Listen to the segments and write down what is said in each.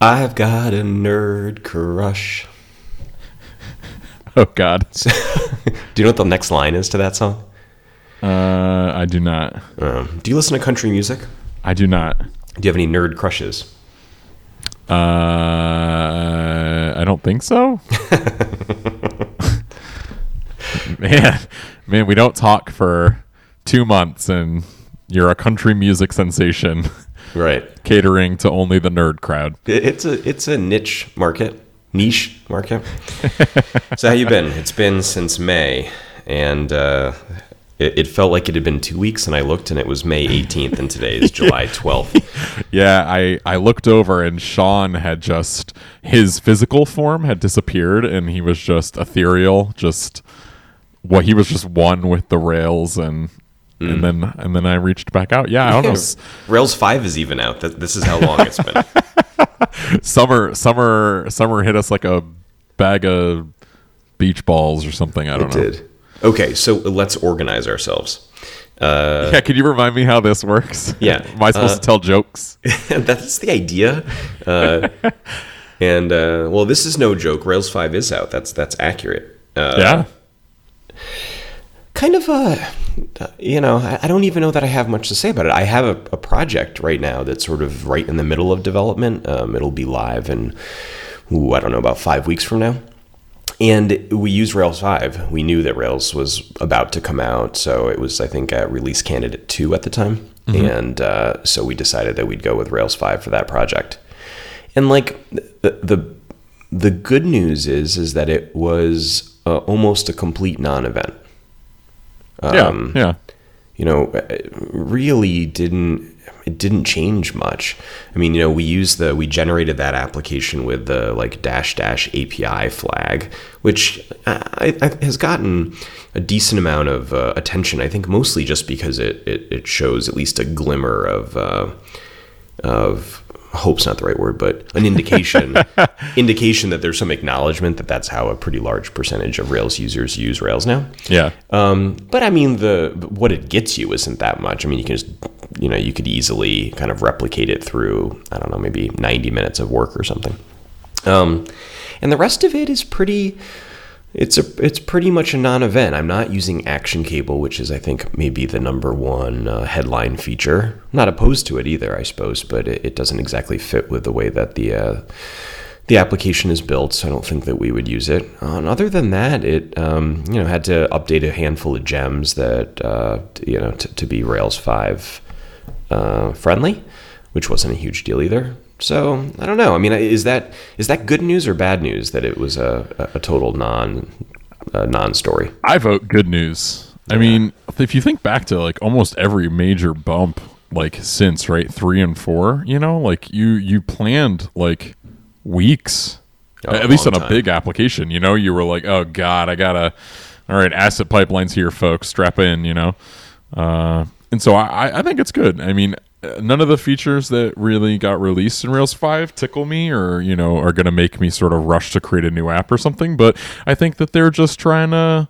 I've got a nerd crush. Oh God, Do you know what the next line is to that song? uh, I do not. Um, do you listen to country music? I do not. Do you have any nerd crushes? Uh, I don't think so. man, man, we don't talk for two months, and you're a country music sensation, Right. catering to only the nerd crowd. It's a it's a niche market, niche market. so how you been? It's been since May, and uh, it, it felt like it had been two weeks. And I looked, and it was May 18th, and today is July 12th. Yeah, I I looked over, and Sean had just his physical form had disappeared, and he was just ethereal, just what he was just one with the rails, and and then and then I reached back out. Yeah, I don't know. Rails 5 is even out. This is how long it's been. summer summer summer hit us like a bag of beach balls or something i don't It know did. Okay, so let's organize ourselves. Uh, yeah can you remind me how this works Yeah, am i supposed uh, to tell jokes that's the idea. Uh, and uh, well, this is no joke. Rails 5 is out. That's that's accurate. Uh, yeah kind of a you know I, don't even know that i have much to say about it. I have a, a project right now that's sort of right in the middle of development. Um, it'll be live in ooh, i don't know about five weeks from now. And we use rails 5 we knew that rails was about to come out so it was i think a release candidate 2 at the time. And uh, so we decided that we'd go with rails 5 for that project. And like the the, the good news is is that it was uh, almost a complete non-event um, yeah yeah you know, really didn't it didn't change much. I mean, you know, we used the we generated that application with the like dash dash API flag, which I, I, has gotten a decent amount of uh, attention. I think mostly just because it, it it shows at least a glimmer of uh, of hope's not the right word, but an indication indication that there's some acknowledgement that that's how a pretty large percentage of Rails users use Rails now. yeah Um, but I mean, the what it gets you isn't that much. I mean, you can just, you know, you could easily kind of replicate it through, I don't know, maybe 90 minutes of work or something. Um, and the rest of it is pretty. It's a it's pretty much a non-event. I'm not using Action Cable, which is I think maybe the number one uh, headline feature. I'm not opposed to it either, I suppose, but it, it doesn't exactly fit with the way that the uh, the application is built, so I don't think that we would use it. Uh, and other than that, it um, you know had to update a handful of gems that uh, you know t- to be Rails five uh, friendly, which wasn't a huge deal either. So I don't know. I mean, is that is that good news or bad news that it was a, a a total non uh, non story? i vote good news i mean if you think back to like almost every major bump like since rails three and four you know like you you planned like weeks Oh, at least on a time. big application you know you were like oh god i gotta all right asset pipelines here folks strap in you know uh, and so I, I think it's good i mean uh, none of the features that really got released in rails 5 tickle me or you know are gonna make me sort of rush to create a new app or something but i think that they're just trying to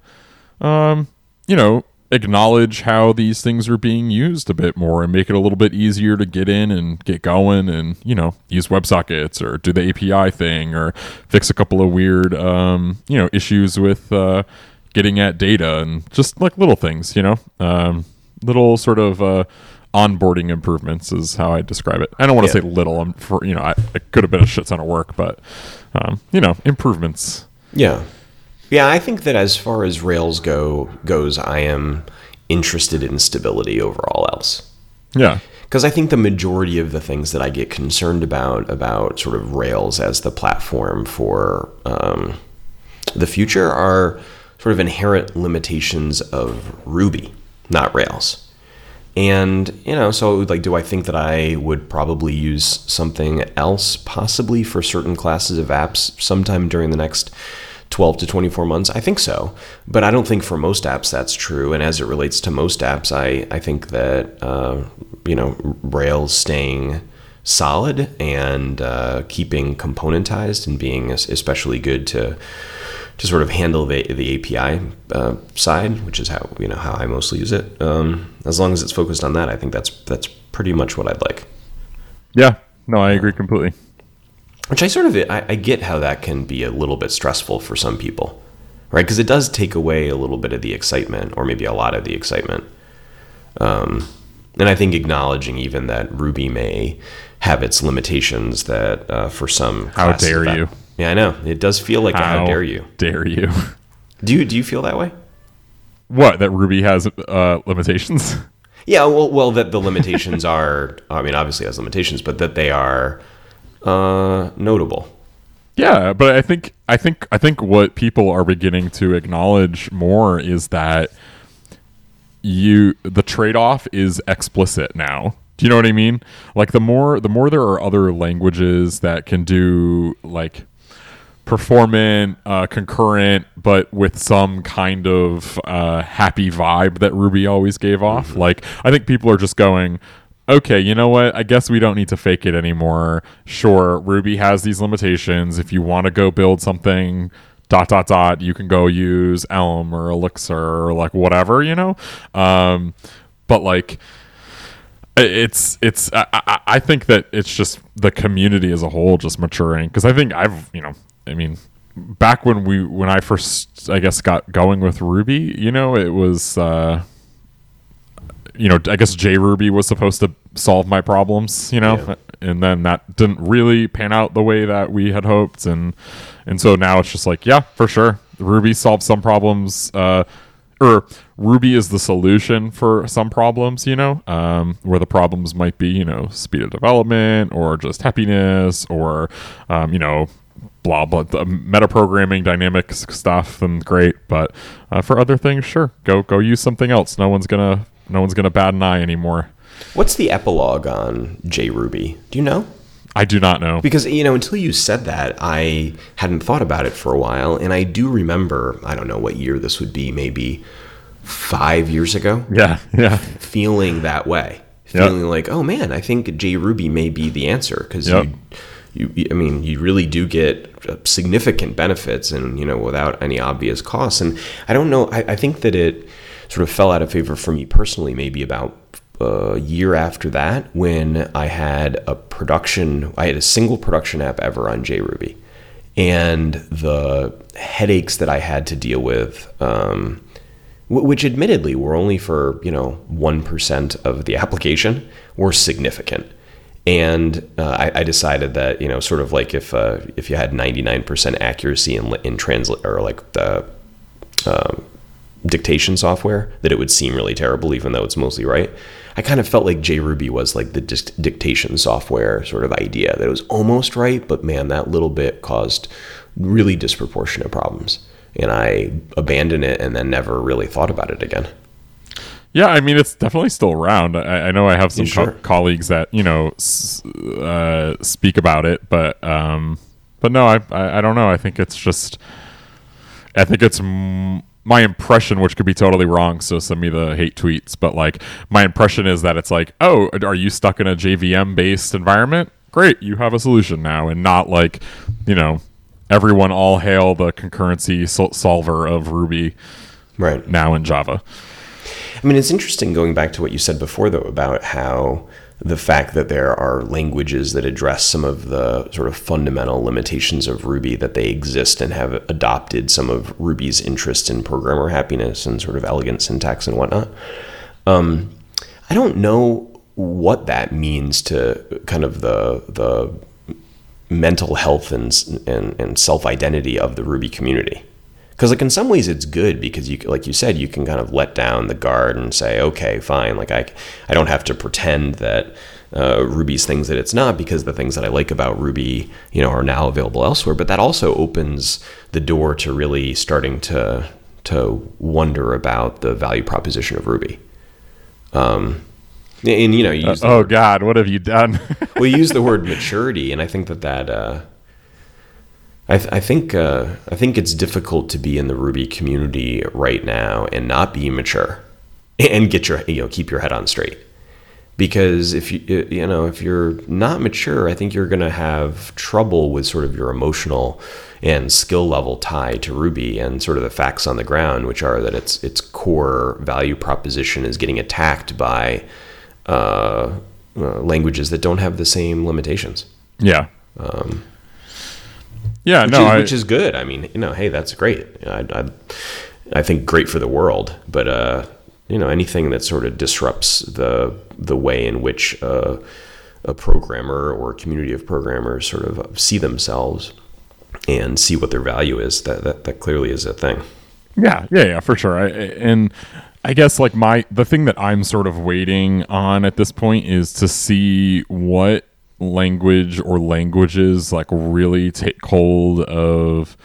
um, you know, acknowledge how these things are being used a bit more and make it a little bit easier to get in and get going and, you know, use WebSockets or do the API thing or fix a couple of weird, um, you know, issues with uh, getting at data and just like little things, you know, um, little sort of uh, onboarding improvements is how I describe it. I don't want to Yeah. say little, I'm for, you know, I, it could have been a shit ton of work, but, um, you know, improvements. Yeah. Yeah, I think that as far as Rails go goes, I am interested in stability over all else. Yeah. Because I think the majority of the things that I get concerned about about sort of Rails as the platform for um, the future are sort of inherent limitations of Ruby, not Rails. And you know, so like, do I think that I would probably use something else, possibly for certain classes of apps, sometime during the next 12 to 24 months? I think so, but I don't think for most apps that's true. And as it relates to most apps, I I think that uh, you know Rails staying solid and uh, keeping componentized and being especially good to to sort of handle the the API uh, side, which is how you know how I mostly use it. Um, as long as it's focused on that, I think that's that's pretty much what I'd like. Yeah. No, I agree completely. which I sort of I, I get how that can be a little bit stressful for some people, right? Because it does take away a little bit of the excitement, or maybe a lot of the excitement. Um, and I think acknowledging even that Ruby may have its limitations that uh, for some How dare that- you. Yeah, I know it does feel like a how dare you. Dare you? Do you do you feel that way? What that Ruby has uh, limitations? Yeah, well, well, that the limitations are. I mean, obviously has limitations, but that they are uh, notable. Yeah, but I think I think I think what people are beginning to acknowledge more is that you the trade-off is explicit now. Do you know what I mean? Like the more the more there are other languages that can do like performant, uh, concurrent, but with some kind of uh, happy vibe that Ruby always gave off. Like, I think people are just going, okay, you know what? I guess we don't need to fake it anymore. Sure, Ruby has these limitations. If you want to go build something, dot dot dot, you can go use Elm or Elixir or like whatever, you know. Um, but like it's it's I, I I think that it's just the community as a whole just maturing because I think I've you know I mean back when we when I first I guess got going with Ruby you know it was uh you know I guess JRuby was supposed to solve my problems you know? Yeah. and then that didn't really pan out the way that we had hoped. And and so now it's just like yeah for sure Ruby solves some problems uh or Ruby is the solution for some problems, you know, um, where the problems might be, you know, speed of development or just happiness or, um, you know, blah blah. The metaprogramming, dynamic s- stuff, then great. But uh, for other things, sure, go go use something else. No one's gonna no one's gonna bat an eye anymore. What's the epilogue on JRuby? Do you know? I do not know. Because you know, until you said that, I hadn't thought about it for a while, and I do remember. I don't know what year this would be, maybe five years ago. Yeah, yeah, feeling that way, Yep. feeling like, oh man, I think JRuby may be the answer because Yep. you, you, I mean, you really do get uh, significant benefits and you know without any obvious costs. And I don't know, I, I think that it sort of fell out of favor for me personally, maybe about a year after that when I had a production, I had a single production app ever on JRuby. And the headaches that I had to deal with, um, which admittedly were only for you know one percent of the application, were significant. And uh, I, I decided that you know, sort of like if uh, if you had ninety nine percent accuracy in in translate or like the um, dictation software, that it would seem really terrible, even though it's mostly right. I kind of felt like JRuby was like the dictation software sort of idea that it was almost right, but man, that little bit caused really disproportionate problems. And I abandoned it and then never really thought about it again. Yeah, I mean it's definitely still around. I, I know I have some Yeah, sure. colleagues that you know s- uh, speak about it, but um, but no, I, I I don't know. I think it's just I think it's m- my impression, which could be totally wrong. So send me the hate tweets. But like my impression is that it's like, oh, are you stuck in a JVM based environment? Great, you have a solution now, and not like you know everyone all hail the concurrency sol- solver of Ruby Right. now in Java. I mean, it's interesting going back to what you said before, though, about how the fact that there are languages that address some of the sort of fundamental limitations of Ruby, that they exist and have adopted some of Ruby's interest in programmer happiness and sort of elegant syntax and whatnot. Um, I don't know what that means to kind of the the mental health and and, and self identity of the Ruby community. Because like in some ways it's good because you like you said you can kind of let down the guard and say okay fine like I I don't have to pretend that uh, Ruby's things that it's not because the things that I like about Ruby you know are now available elsewhere. But that also opens the door to really starting to to wonder about the value proposition of Ruby. Um, and you know you use the Oh God, what have you done? we use the word maturity, and I think that that uh, I, th- I think uh, I think it's difficult to be in the Ruby community right now and not be mature and get your you know keep your head on straight because if you you know if you're not mature, I think you're going to have trouble with sort of your emotional and skill level tie to Ruby and sort of the facts on the ground, which are that its its core value proposition is getting attacked by uh, uh, languages that don't have the same limitations. yeah. Yeah, which no, is, I- which is good. I mean, you know, hey, that's great. I, I, I think great for the world, but uh, you know, anything that sort of disrupts the the way in which uh, a programmer or a community of programmers sort of see themselves and see what their value is, that that, that clearly is a thing. Yeah, yeah, yeah, for sure. I, and I guess like my the thing that I'm sort of waiting on at this point is to see what language or languages like really take hold of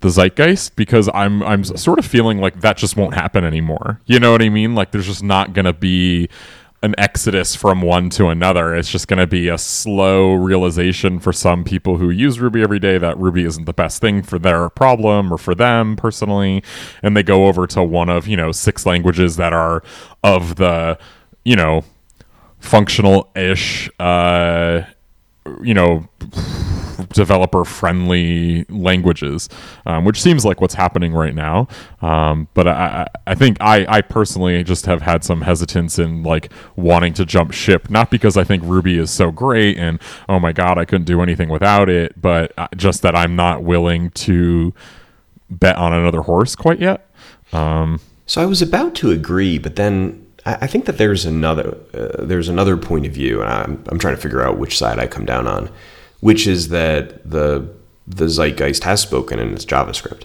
the zeitgeist because I'm I'm sort of feeling like that just won't happen anymore. You know what I mean? Like there's just not going to be an exodus from one to another. It's just going to be a slow realization for some people who use Ruby every day that Ruby isn't the best thing for their problem or for them personally, and they go over to one of, you know, six languages that are of the, you know, functional-ish uh you know developer friendly languages, um, which seems like what's happening right now. Um, but I, I I think I, I personally just have had some hesitance in like wanting to jump ship, not because I think Ruby is so great and oh my God, I couldn't do anything without it, but uh, just that I'm not willing to bet on another horse quite yet. Um, So I was about to agree, but then I, think that there's another uh, there's another point of view, and I'm I'm trying to figure out which side I come down on, which is that the the zeitgeist has spoken and it's JavaScript.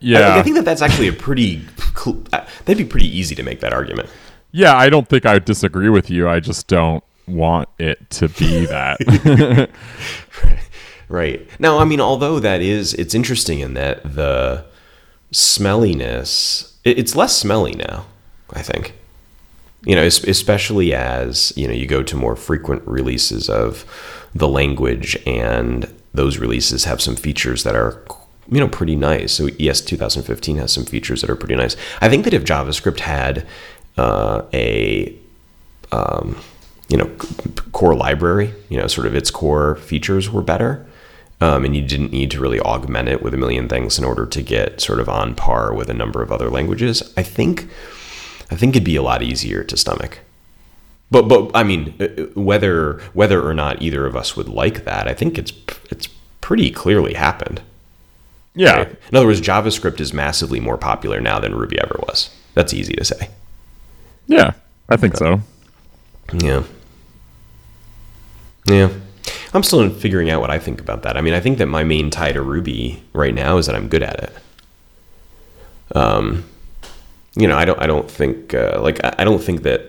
yeah. I, I think that that's actually a pretty cl- uh, that'd be pretty easy to make that argument. yeah, I don't think I disagree with you. I just don't want it to be that. Right. Now, I mean, although that is, it's interesting in that the smelliness, it, it's less smelly now, I think. You know, especially as, you know, you go to more frequent releases of the language and those releases have some features that are, you know, pretty nice. So, ES 2015 has some features that are pretty nice. I think that if JavaScript had uh, a um, you know, core library, you know, sort of its core features were better. Um, and you didn't need to really augment it with a million things in order to get sort of on par with a number of other languages. I think, I think it'd be a lot easier to stomach. But, but I mean, uh, uh, whether whether or not either of us would like that, I think it's it's pretty clearly happened. yeah. right? In other words, JavaScript is massively more popular now than Ruby ever was. That's easy to say. Yeah. I think so. Yeah. Yeah. I'm still in figuring out what I think about that. I mean, I think that my main tie to Ruby right now is that I'm good at it. Um, you know, I don't, I don't think, uh, like, I don't think that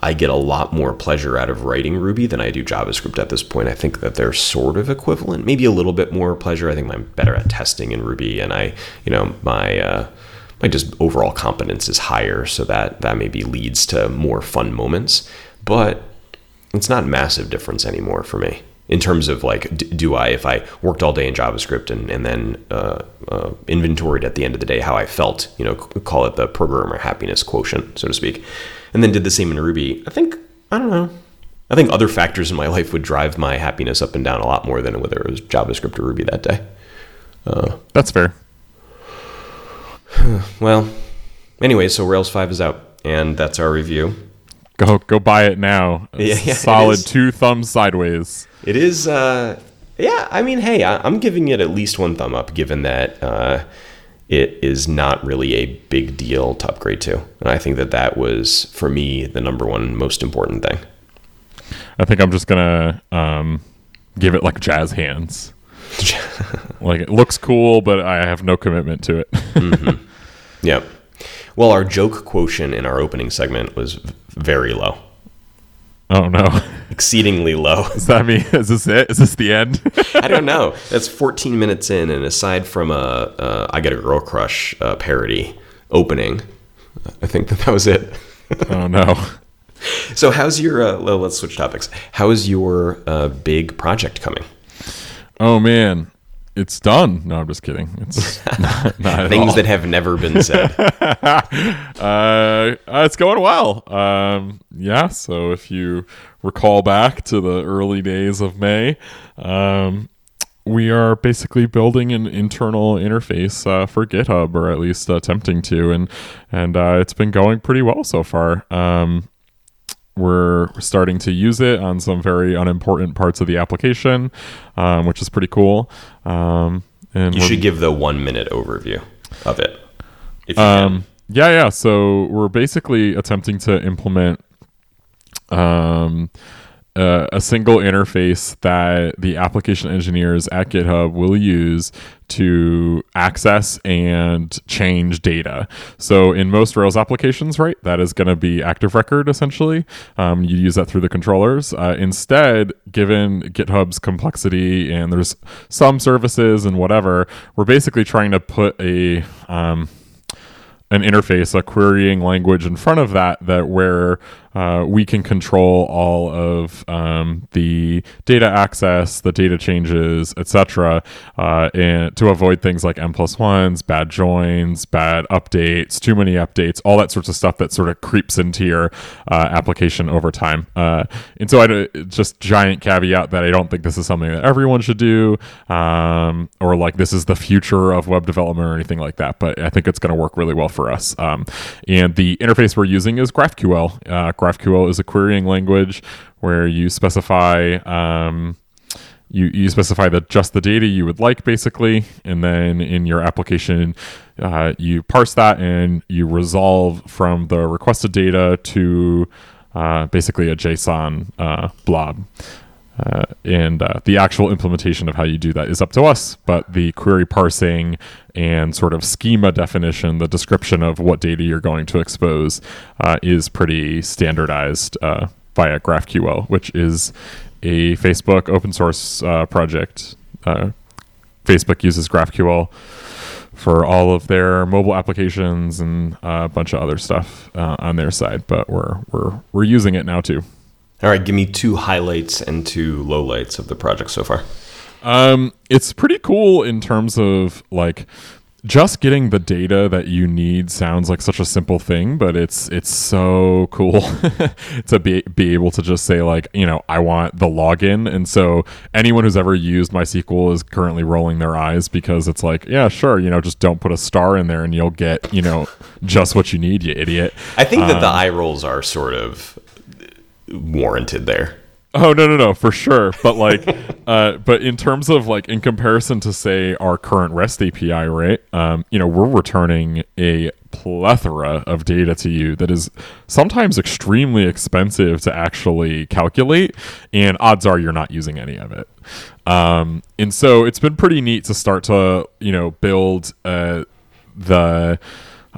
I get a lot more pleasure out of writing Ruby than I do JavaScript at this point. I think that they're sort of equivalent, maybe a little bit more pleasure. I think I'm better at testing in Ruby, and I, you know, my, uh, my just overall competence is higher, so that that maybe leads to more fun moments. But it's not a massive difference anymore for me in terms of like d- do i if i worked all day in javascript and, and then uh, uh, inventoried at the end of the day how i felt you know c- call it the programmer happiness quotient so to speak and then did the same in ruby i think i don't know. I think other factors in my life would drive my happiness up and down a lot more than whether it was javascript or ruby that day. That's fair. well anyway so rails 5 is out and that's our review Go go buy it now. Yeah, yeah, solid two thumbs sideways. It is, uh, yeah. I mean, hey, I, I'm giving it at least one thumb up, given that uh, it is not really a big deal to upgrade to, and I think that that was for me the number one most important thing. I think I'm just gonna um, give it like jazz hands. like it looks cool, but I have no commitment to it. Yep. Well, our joke quotient in our opening segment was very low, oh no, exceedingly low. does that mean is this it? Is this the end? I don't know. That's 14 minutes in, and aside from a uh, "I Get a Girl Crush" uh, parody opening, I think that that was it. oh no. So, how's your? Uh, well, let's switch topics. How is your uh, big project coming? Oh man, it's done. No, I'm just kidding. It's not, not Things that have never been said. uh, uh, it's going well. Um, yeah. So if you recall back to the early days of May, um, we are basically building an internal interface uh, for GitHub, or at least attempting to, and and uh, it's been going pretty well so far. Um, we're starting to use it on some very unimportant parts of the application, um, which is pretty cool. Um, and You should give the one minute overview of it. Um, yeah, yeah. So we're basically attempting to implement um, uh, a single interface that the application engineers at GitHub will use to access and change data. So in most Rails applications, right, that is going to be active record essentially. Um, you use that through the controllers. Uh, instead, given GitHub's complexity and there's some services and whatever, we're basically trying to put a um, an interface, a querying language in front of that, that where uh, we can control all of um, the data access, the data changes, etc., uh, and to avoid things like n plus ones, bad joins, bad updates, too many updates, all that sorts of stuff that sort of creeps into your uh, application over time. Uh, and so, I don't- just giant caveat that I don't think this is something that everyone should do, um, or like this is the future of web development or anything like that. But I think it's going to work really well for us. Um, and the interface we're using is GraphQL. GraphQL is a querying language where you specify. Um, you, you specify the just the data you would like basically and then in your application uh, you parse that and you resolve from the requested data to uh, basically a json uh, blob uh, and uh, the actual implementation of how you do that is up to us but the query parsing and sort of schema definition the description of what data you're going to expose uh, is pretty standardized uh, via graphql which is a facebook open source uh, project. Uh, facebook uses graphql for all of their mobile applications and a bunch of other stuff on their side but we're we're we're using it now too All right, give me two highlights and two lowlights of the project so far. Um, it's pretty cool in terms of like just getting the data that you need sounds like such a simple thing, but it's it's so cool to be be able to just say like, you know, I want the login. And so anyone who's ever used MySQL is currently rolling their eyes because it's like, yeah, sure, you know, just don't put a star in there and you'll get, you know, just what you need, you idiot. I think that the Um, eye rolls are sort of warranted there. Oh no no no for sure, but like, uh, but in terms of like in comparison to say our current REST API, right? Um, you know, we're returning a plethora of data to you that is sometimes extremely expensive to actually calculate, and odds are you're not using any of it. Um, and so it's been pretty neat to start to you know build uh, the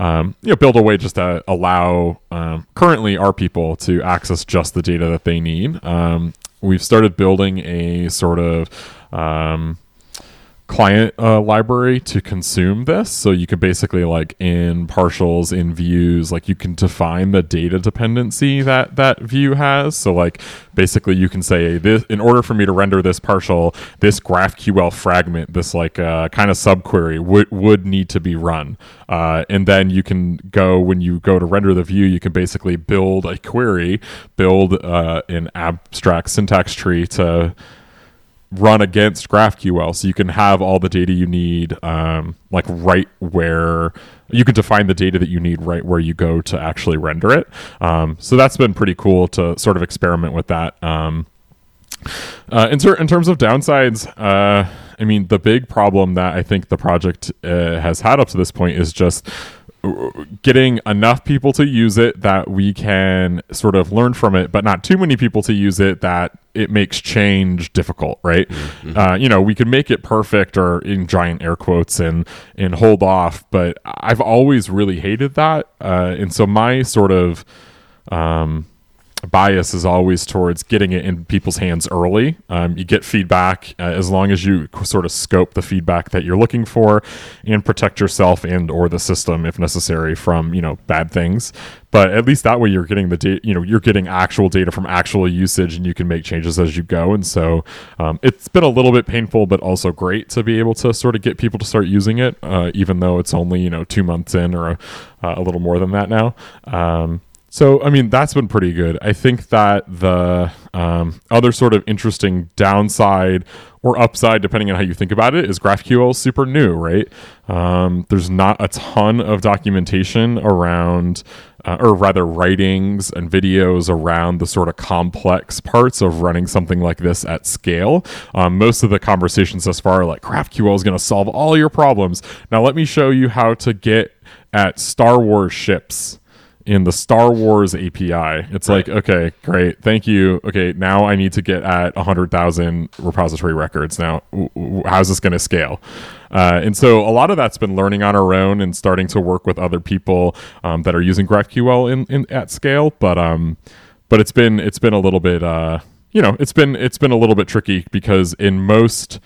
um, you know, build a way just to allow um, currently our people to access just the data that they need. Um, we've started building a sort of um, client uh, library to consume this. So you can basically like in partials, in views, like you can define the data dependency that that view has. So like basically you can say this in order for me to render this partial, this GraphQL fragment, this like uh, kind of subquery would would need to be run. Uh, and then you can go when you go to render the view, you can basically build a query, build uh, an abstract syntax tree to run against GraphQL, so you can have all the data you need, um, like right where you can define the data that you need right where you go to actually render it. Um, so that's been pretty cool to sort of experiment with that. Um, uh, in, ter- in terms of downsides, uh, I mean, the big problem that I think the project uh, has had up to this point is just getting enough people to use it that we can sort of learn from it, but not too many people to use it that it makes change difficult, right? Uh, you know, we could make it perfect or in giant air quotes and and hold off, but I've always really hated that, uh, and so my sort of um, bias is always towards getting it in people's hands early. Um, you get feedback uh, as long as you sort of scope the feedback that you're looking for and protect yourself and or the system if necessary from you know bad things. But at least that way you're getting the data. You know you're getting actual data from actual usage and you can make changes as you go. And so um, it's been a little bit painful, but also great to be able to sort of get people to start using it, uh, even though it's only you know two months in or a, uh, a little more than that now. Um, so, I mean, that's been pretty good. I think that the um, other sort of interesting downside or upside, depending on how you think about it, is GraphQL super new, right? Um, there's not a ton of documentation around uh, or rather writings and videos around the sort of complex parts of running something like this at scale. Um, most of the conversations thus far are like GraphQL is going to solve all your problems. Now let me show you how to get at Star Wars ships in the Star Wars API. It's right. like, okay, great, thank you. Okay, now I need to get at 100,000 repository records. Now, how's this going to scale? Uh, and so a lot of that's been learning on our own and starting to work with other people um, that are using GraphQL in, in at scale. But um, but it's been it's been a little bit uh, you know it's been it's been a little bit tricky because in most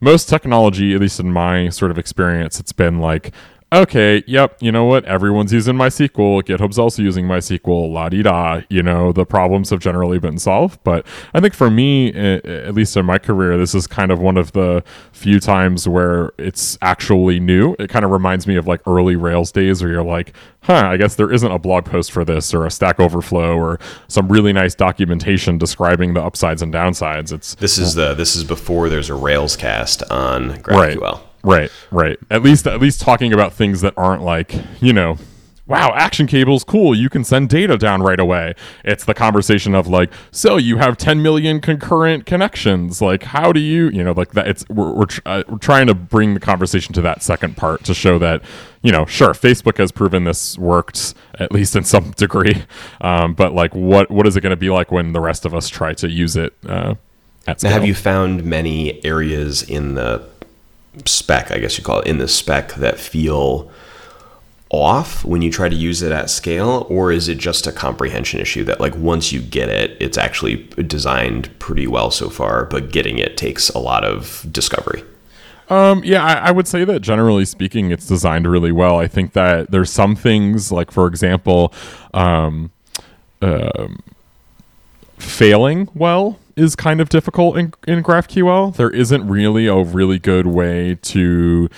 most technology, at least in my sort of experience, it's been like okay, yep, you know what? Everyone's using MySQL. GitHub's also using MySQL. La di da. You know, the problems have generally been solved. But I think for me, at least in my career, this is kind of one of the few times where it's actually new. It kind of reminds me of like early Rails days where you're like, huh, I guess there isn't a blog post for this or a Stack Overflow or some really nice documentation describing the upsides and downsides. It's this is the this is before there's a Railscast on GraphQL. Right. Right, right. At least at least talking about things that aren't like, you know, wow, action cables, cool. You can send data down right away. It's the conversation of like, so you have 10 million concurrent connections. Like, how do you, you know, like that? It's we're we're, uh, we're trying to bring the conversation to that second part to show that, you know, sure, Facebook has proven this worked at least in some degree, um, but like, what what is it going to be like when the rest of us try to use it? Uh, at scale? Now, have you found many areas in the spec, I guess you call it, in the spec that feel off when you try to use it at scale or is it just a comprehension issue that like once you get it it's actually designed pretty well so far but getting it takes a lot of discovery um, yeah, I, I, would say that generally speaking, it's designed really well. I think that there's some things, like for example, um, um, failing well is kind of difficult in, in GraphQL. There isn't really a really good way to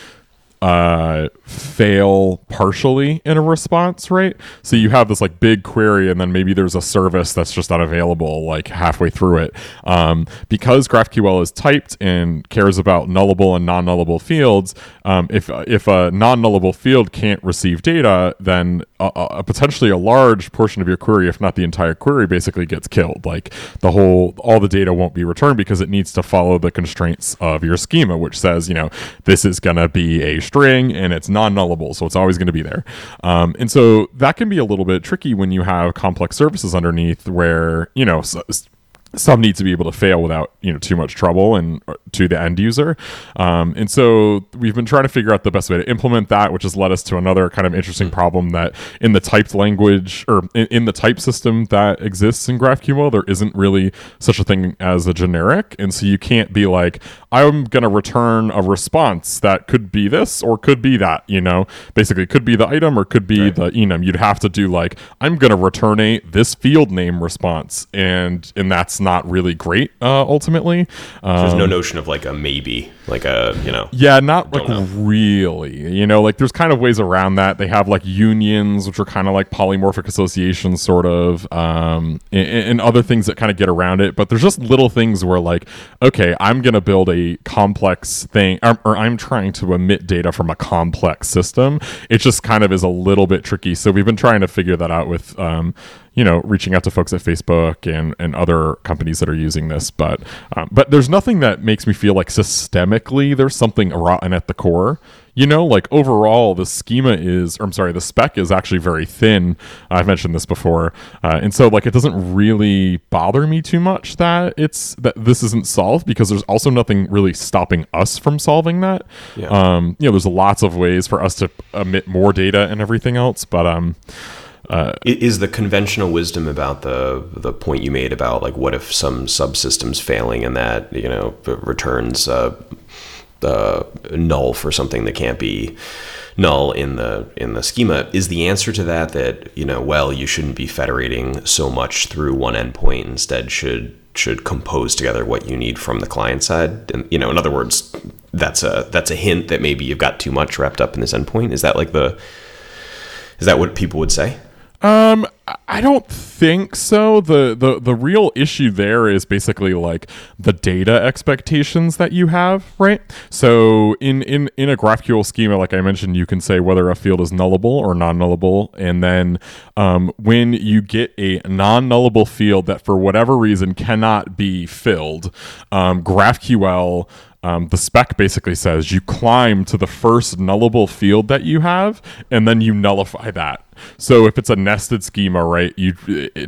uh, fail partially in a response, right? So you have this like big query, and then maybe there's a service that's just not available like halfway through it. Um, because GraphQL is typed and cares about nullable and non-nullable fields, um, if if a non-nullable field can't receive data, then a, a, potentially a large portion of your query, if not the entire query, basically gets killed. Like the whole all the data won't be returned because it needs to follow the constraints of your schema, which says you know this is gonna be a string and it's non-nullable, so it's always going to be there. Um, and so that can be a little bit tricky when you have complex services underneath, where you know some need to be able to fail without you know too much trouble and uh, to the end user. Um, and so we've been trying to figure out the best way to implement that which has led us to another kind of interesting problem that in the typed language or in, in the type system that exists in graphql there isn't really such a thing as a generic. And so you can't be like i'm going to return a response that could be this or could be that you know basically could be the item or could be right. the enum you'd have to do like i'm going to return a this field name response and and that's not really great uh, ultimately. Um, there's no um, notion of like a maybe, like a you know. Yeah, not like know. really. You know, like there's kind of ways around that. They have like unions, which are kind of like polymorphic associations, sort of, um, and, and other things that kind of get around it. But there's just little things where like, okay, I'm gonna build a complex thing, or, or I'm trying to emit data from a complex system. It just kind of is a little bit tricky. So we've been trying to figure that out with. Um, you know, reaching out to folks at Facebook and, and other companies that are using this. But um, but there's nothing that makes me feel like systemically there's something rotten at the core. You know, like overall, the schema is, or I'm sorry, the spec is actually very thin. I've mentioned this before, uh, and so like it doesn't really bother me too much that it's that this isn't solved because there's also nothing really stopping us from solving that. Yeah. Um, you know, there's lots of ways for us to emit more data and everything else, but um, uh, is the conventional wisdom about the the point you made about like what if some subsystems failing and that you know returns uh, null for something that can't be null in the in the schema? Is the answer to that that you know well you shouldn't be federating so much through one endpoint instead should should compose together what you need from the client side? And you know in other words that's a that's a hint that maybe you've got too much wrapped up in this endpoint. Is that like the is that what people would say Um, I don't think so. The, the the real issue there is basically like the data expectations that you have, right? So in in in a GraphQL schema, like I mentioned, you can say whether a field is nullable or non-nullable, and then um, when you get a non-nullable field that for whatever reason cannot be filled, um, GraphQL um, the spec basically says you climb to the first nullable field that you have, and then you nullify that. So if it's a nested schema, right, you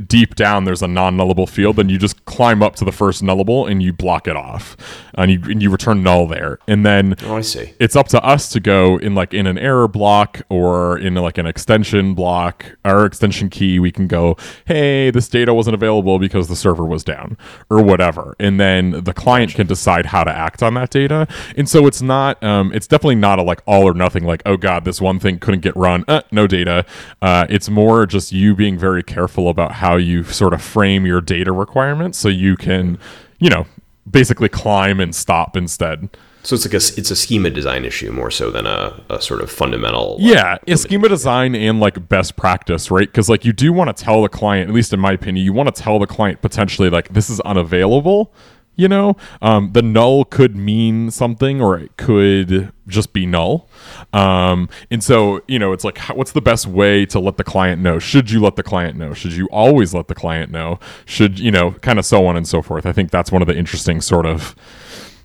deep down there's a non-nullable field, then you just climb up to the first nullable and you block it off, and you and you return null there, and then Oh, I see. it's up to us to go in like in an error block or in like an extension block our extension key. We can go hey this data wasn't available because the server was down or whatever. And then the client can decide how to act on that data. And so it's not um, it's definitely not a like all or nothing like oh god this one thing couldn't get run. Uh, no data uh, it's more just you being very careful about how you sort of frame your data requirements so you can you know basically climb and stop instead So it's like a it's a schema design issue more so than a, a sort of fundamental. Yeah, it's schema design and like best practice, right? Because like you do want to tell the client, at least in my opinion, you want to tell the client potentially like this is unavailable. You know, um, the null could mean something, or it could just be null. Um, and so, you know, it's like, how, what's the best way to let the client know? Should you let the client know? Should you always let the client know? Should you know, kind of so on and so forth. I think that's one of the interesting sort of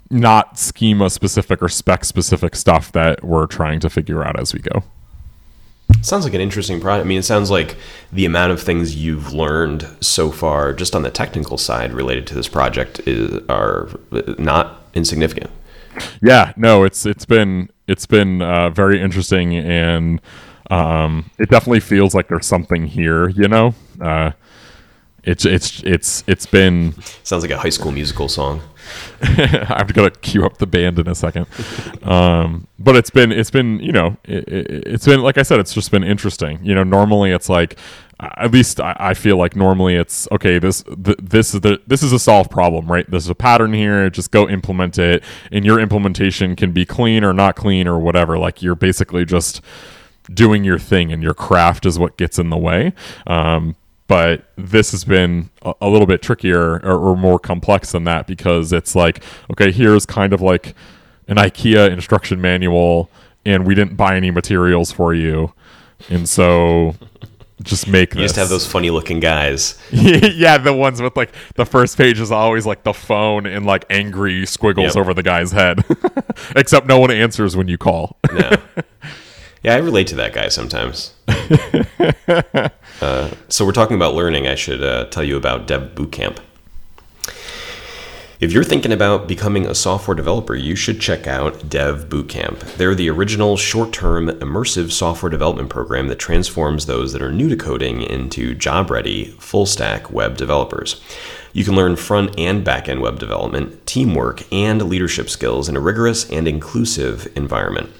not schema specific or spec specific stuff that we're trying to figure out as we go. Sounds like an interesting project. I mean, it sounds like the amount of things you've learned so far, just on the technical side, related to this project, is are not insignificant. Yeah, no, it's it's been it's been uh, very interesting, and um, it definitely feels like there's something here. You know, uh, it's it's it's it's been. Sounds like a High School Musical song. I have to queue up the band in a second, um, but it's been it's been you know it, it's been like I said it's just been interesting. You know, normally it's like at least I, I feel like normally it's okay. This th- this is the this is a solved problem, right? There's a pattern here. Just go implement it, and your implementation can be clean or not clean or whatever. Like you're basically just doing your thing, and your craft is what gets in the way. Um, but this has been a, a little bit trickier or, or more complex than that because it's like okay here's kind of like an ikea instruction manual and we didn't buy any materials for you and so just make You this just have those funny looking guys. yeah the ones with like the first page is always like the phone and like angry squiggles Yep. over the guy's head except no one answers when you call No. yeah, I relate to that guy sometimes. uh, so we're talking about learning. I should uh, tell you about Dev Bootcamp. If you're thinking about becoming a software developer, you should check out Dev Bootcamp. They're the original short term immersive software development program that transforms those that are new to coding into job ready, full stack web developers. You can learn front and back end web development, teamwork, and leadership skills in a rigorous and inclusive environment.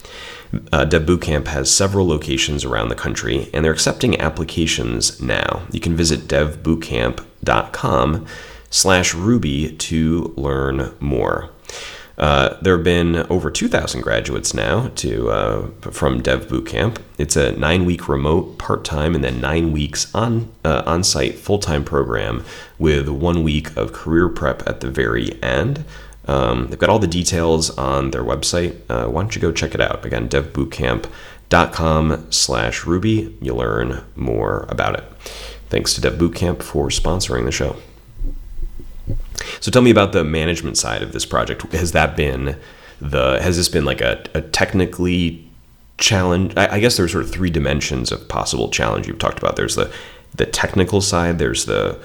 Uh, Dev Bootcamp has several locations around the country, and they're accepting applications now. You can visit devbootcamp.com slash Ruby to learn more. Uh, there have been over 2,000 graduates now to uh, from Dev Bootcamp. It's a nine-week remote, part-time, and then nine weeks on uh, on-site full-time program with one week of career prep at the very end. Um, they've got all the details on their website. Uh, why don't you go check it out? Again, devbootcamp.com slash Ruby. You'll learn more about it. Thanks to Dev Bootcamp for sponsoring the show. So tell me about the management side of this project. Has that been the has this been like a, a technically challenge? I, I guess there's sort of three dimensions of possible challenge you've talked about. There's the the technical side. There's the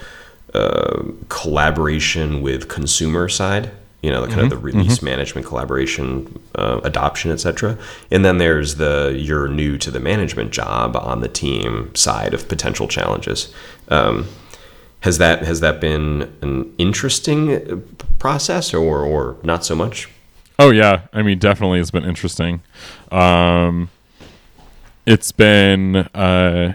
uh, collaboration with consumer side. You know, the kind of the release management, collaboration, uh, adoption, etc. And then there's the you're new to the management job on the team side of potential challenges. Um, has that has that been an interesting uh, process or or not so much? Oh yeah, I mean definitely it's been interesting. Um, it's been uh,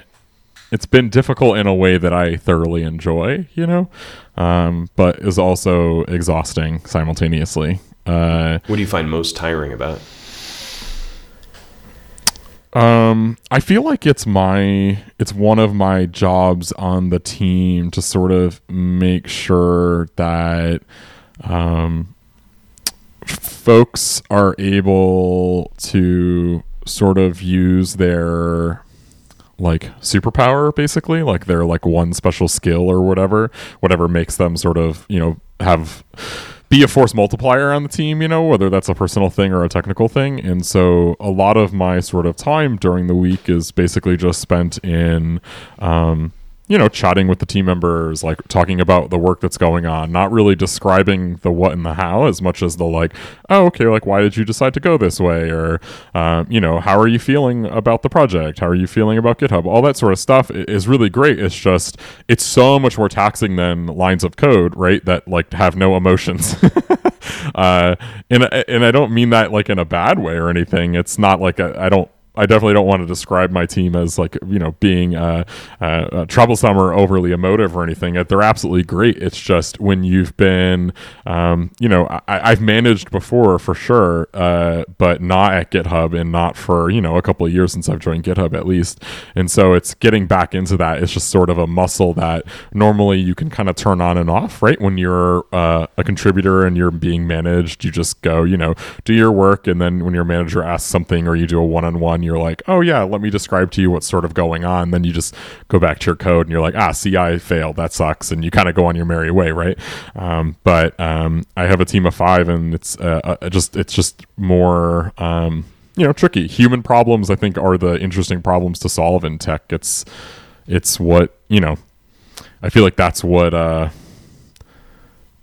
it's been difficult in a way that I thoroughly enjoy, you know, um, but is also exhausting simultaneously. Uh, What do you find most tiring about? Um, I feel like it's my it's one of my jobs on the team to sort of make sure that um, folks are able to sort of use their like superpower basically like their like one special skill or whatever whatever makes them sort of you know have be a force multiplier on the team, you know, whether that's a personal thing or a technical thing. And so a lot of my sort of time during the week is basically just spent in um, you know, chatting with the team members, like talking about the work that's going on, not really describing the what and the how as much as the like, oh, okay, like why did you decide to go this way, or um, you know, how are you feeling about the project? How are you feeling about GitHub? All that sort of stuff is really great. It's just it's so much more taxing than lines of code, right? That like have no emotions. uh, and and I don't mean that like in a bad way or anything. It's not like I don't I definitely don't want to describe my team as like you know being uh, uh, uh, troublesome or overly emotive or anything. They're absolutely great. It's just when you've been, um, you know, I, have managed before for sure, uh, but not at GitHub and not for you know a couple of years since I've joined GitHub at least. And so it's getting back into that. It's just sort of a muscle that normally you can kind of turn on and off, right? When you're uh, a contributor and you're being managed, you just go, you know, do your work, and then when your manager asks something or you do a one-on-one you're like, oh yeah, let me describe to you what's sort of going on. Then you just go back to your code and you're like, ah, CI failed. That sucks. And you kind of go on your merry way, right? Um, but um, I have a team of five, and it's uh, uh, just it's just more. Um, you know, tricky. Human problems, I think, are the interesting problems to solve in tech. It's, it's what you know. I feel like that's what uh,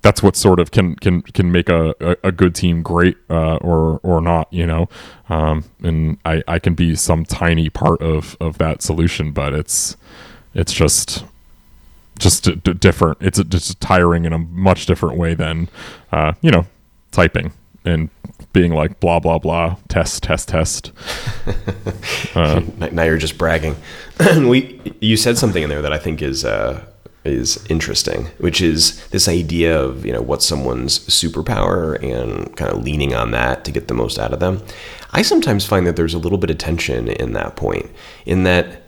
that's what sort of can can can make a, a, a good team great uh, or or not you know? Um, and I, I can be some tiny part of of that solution but it's it's just just different. It's just tiring in a much different way than uh, you know typing and being like blah blah blah test test test. Uh, now you're just bragging. We you said something in there that i think is uh, is interesting, which is this idea of you know what's someone's superpower and kind of leaning on that to get the most out of them. I sometimes find that there's a little bit of tension in that point, in that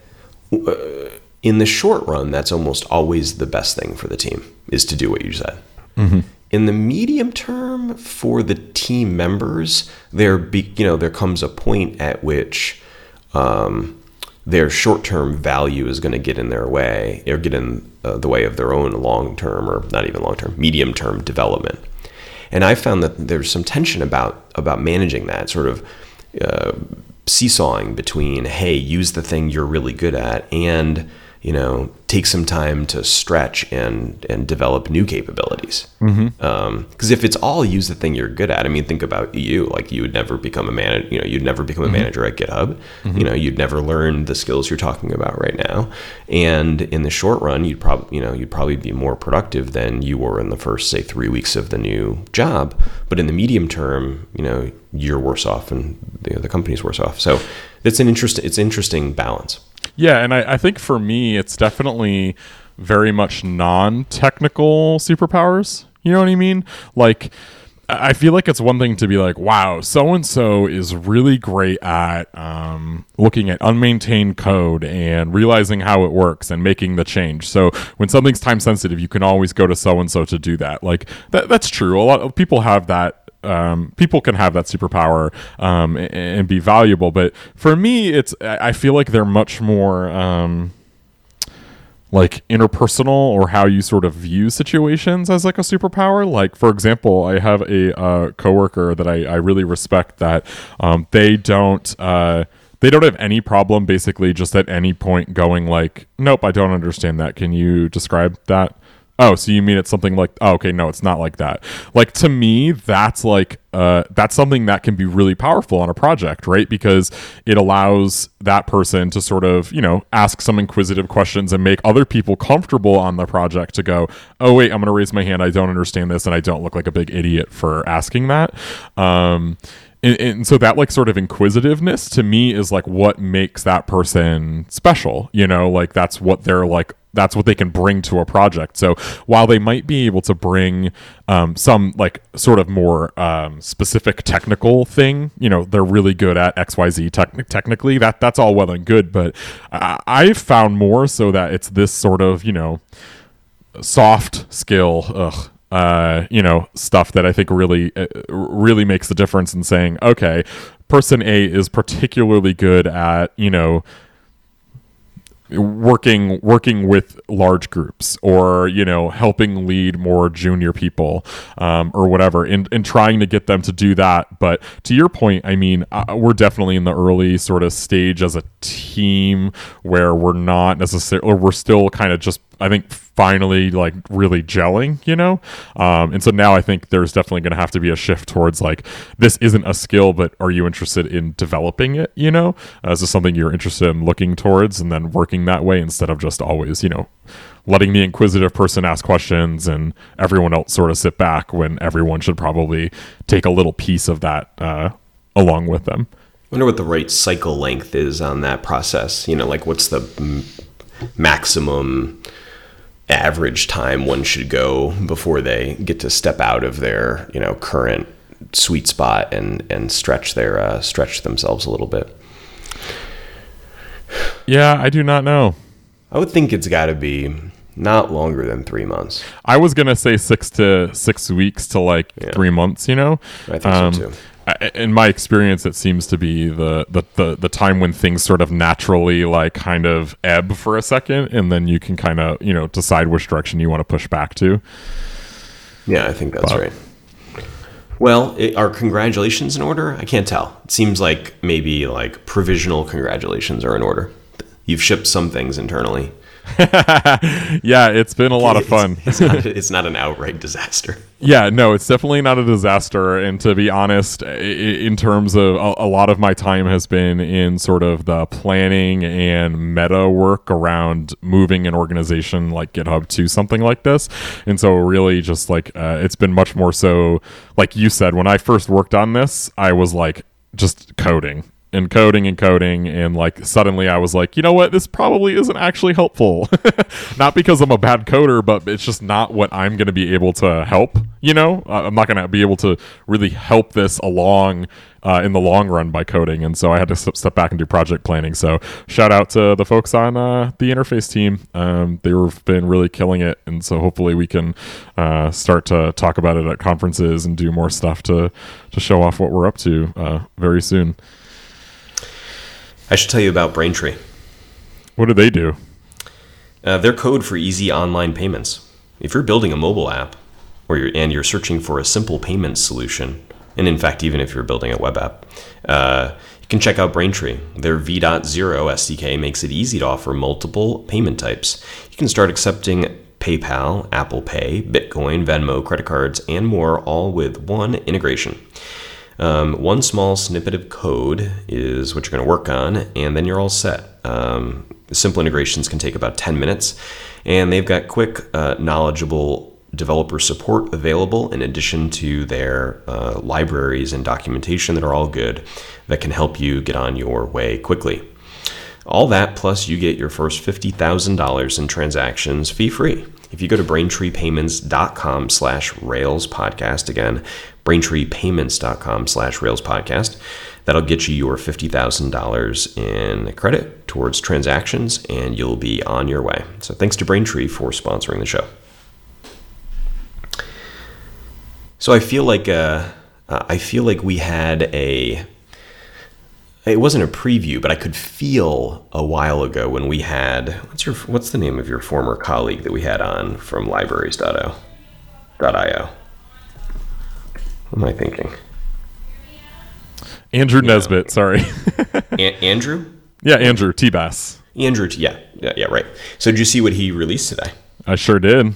uh, in the short run, that's almost always the best thing for the team is to do what you said. Mm-hmm. In the medium term, for the team members, there be you know there comes a point at which um, their short-term value is going to get in their way or get in uh, the way of their own long-term or not even long-term medium-term development. And i found that there's some tension about about managing that sort of uh, seesawing between hey use the thing you're really good at and you know take some time to stretch and and develop new capabilities. Because mm-hmm. um, if it's all use the thing you're good at, I mean, think about you. Like you would never become a manager. You know, you'd never become a mm-hmm. manager at GitHub. Mm-hmm. You know, you'd never learn the skills you're talking about right now. And in the short run, you'd probably you know you'd probably be more productive than you were in the first say three weeks of the new job. But in the medium term, you know, you're worse off, and you know, the company's worse off. So it's an interesting it's interesting balance. Yeah, and I, I think for me, it's definitely very much non-technical superpowers. You know what I mean? Like. I feel like it's one thing to be like, wow, so and so is really great at um, looking at unmaintained code and realizing how it works and making the change. So when something's time sensitive, you can always go to so and so to do that. Like that, that's true. A lot of people have that um, people can have that superpower um, and, and, be valuable. But for me, it's I feel like they're much more um, like interpersonal or how you sort of view situations as like a superpower. Like for example, I have a uh, coworker that I, I really respect that um, they don't. Uh, they don't have any problem basically just at any point going like nope i don't understand that can you describe that Oh, so you mean it's something like oh, okay, no, it's not like that. Like to me, that's like uh that's something that can be really powerful on a project, right? Because it allows that person to sort of, you know, ask some inquisitive questions and make other people comfortable on the project to go, "Oh, wait, I'm going to raise my hand. I don't understand this and I don't look like a big idiot for asking that." Um and, and, so that like sort of inquisitiveness to me is like what makes that person special you know like that's what they're like that's what they can bring to a project. So while they might be able to bring um, some like sort of more um, specific technical thing, you know, they're really good at X Y Z tech- technically. That that's all well and good, but I- I've found more so that it's this sort of you know soft skill. Ugh. Uh, you know, stuff that I think really, uh, really makes the difference in saying, okay, person A is particularly good at, you know, working working with large groups or you know helping lead more junior people um, or whatever and, and trying to get them to do that. But to your point i mean uh, we're definitely in the early sort of stage as a team where we're not necessarily or we're still kind of just I think finally like really gelling, you know? Um, and so now I think there's definitely going to have to be a shift towards like, this isn't a skill, but are you interested in developing it, you know? Uh, is this something you're interested in looking towards and then working that way instead of just always, you know, letting the inquisitive person ask questions and everyone else sort of sit back when everyone should probably take a little piece of that uh, along with them. I wonder what the right cycle length is on that process. You know, like what's the m- maximum average time one should go before they get to step out of their you know current sweet spot and and stretch their uh, stretch themselves a little bit. Yeah, I do not know. I would think it's got to be not longer than three months. I was gonna say six to six weeks to like Yeah. three months. You know, I think Um, so too. In my experience, it seems to be the, the, the, the time when things sort of naturally like kind of ebb for a second, and then you can kind of you know decide which direction you want to push back to. Yeah, I think that's Wow. right. Well, it, are congratulations in order? I can't tell. It seems like maybe like provisional congratulations are in order. You've shipped some things internally. yeah, it's been a lot of fun. It's, it's, not, it's not an outright disaster. Yeah, no, it's definitely not a disaster. And to be honest, in terms of a, a lot of my time has been in sort of the planning and meta work around moving an organization like GitHub to something like this. And so, really, just like uh, it's been much more so, like you said, when I first worked on this, I was like just coding and coding and coding and like suddenly I was like, you know what, this probably isn't actually helpful. not because I'm a bad coder, but it's just not what I'm going to be able to help. You know, I'm not going to be able to really help this along uh, in the long run by coding, and so I had to step step back and do project planning. So shout out to the folks on uh, the interface team. Um, they've been really killing it, and so hopefully we can uh, start to talk about it at conferences and do more stuff to to show off what we're up to uh, very soon. I should tell you about Braintree. What do they do? Uh, their code for easy online payments. If you're building a mobile app, or you're, and you're searching for a simple payment solution, and in fact, even if you're building a web app, uh, you can check out Braintree. Their V.0 SDK makes it easy to offer multiple payment types. You can start accepting PayPal, Apple Pay, Bitcoin, Venmo, credit cards, and more, all with one integration. Um, one small snippet of code is what you're going to work on, and then you're all set. Um, simple integrations can take about 10 minutes, and they've got quick, uh, knowledgeable developer support available in addition to their uh, libraries and documentation that are all good that can help you get on your way quickly. All that plus you get your first $50,000 in transactions fee free. If you go to braintreepayments.com slash rails podcast again, braintreepayments.com slash rails podcast, that'll get you your $50,000 in credit towards transactions and you'll be on your way. So thanks to Braintree for sponsoring the show. So I feel like uh, I feel like we had a it wasn't a preview, but I could feel a while ago when we had what's your what's the name of your former colleague that we had on from libraries.io .io. What am I thinking? Andrew Nesbitt, sorry. Andrew? yeah, Andrew T Bass. Andrew, yeah, yeah, yeah, right. So did you see what he released today? I sure did.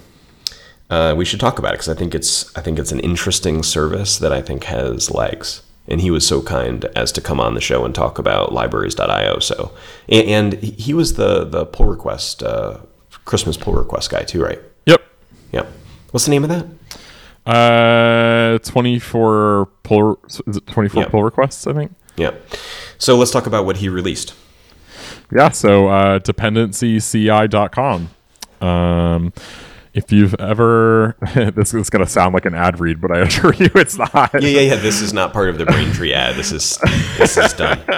Uh, we should talk about it because I think it's I think it's an interesting service that I think has legs. And he was so kind as to come on the show and talk about libraries.io. So, and, and he was the the pull request uh, Christmas pull request guy too, right? Yep. Yeah. What's the name of that? Uh, 24 pull, is it 24 Yeah. pull requests, I think. Yeah. So let's talk about what he released. Yeah, so uh, dependencyci.com. Um, if you've ever, this is going to sound like an ad read, but I assure you it's not. Yeah, yeah, yeah. This is not part of the Braintree ad. This is this is done.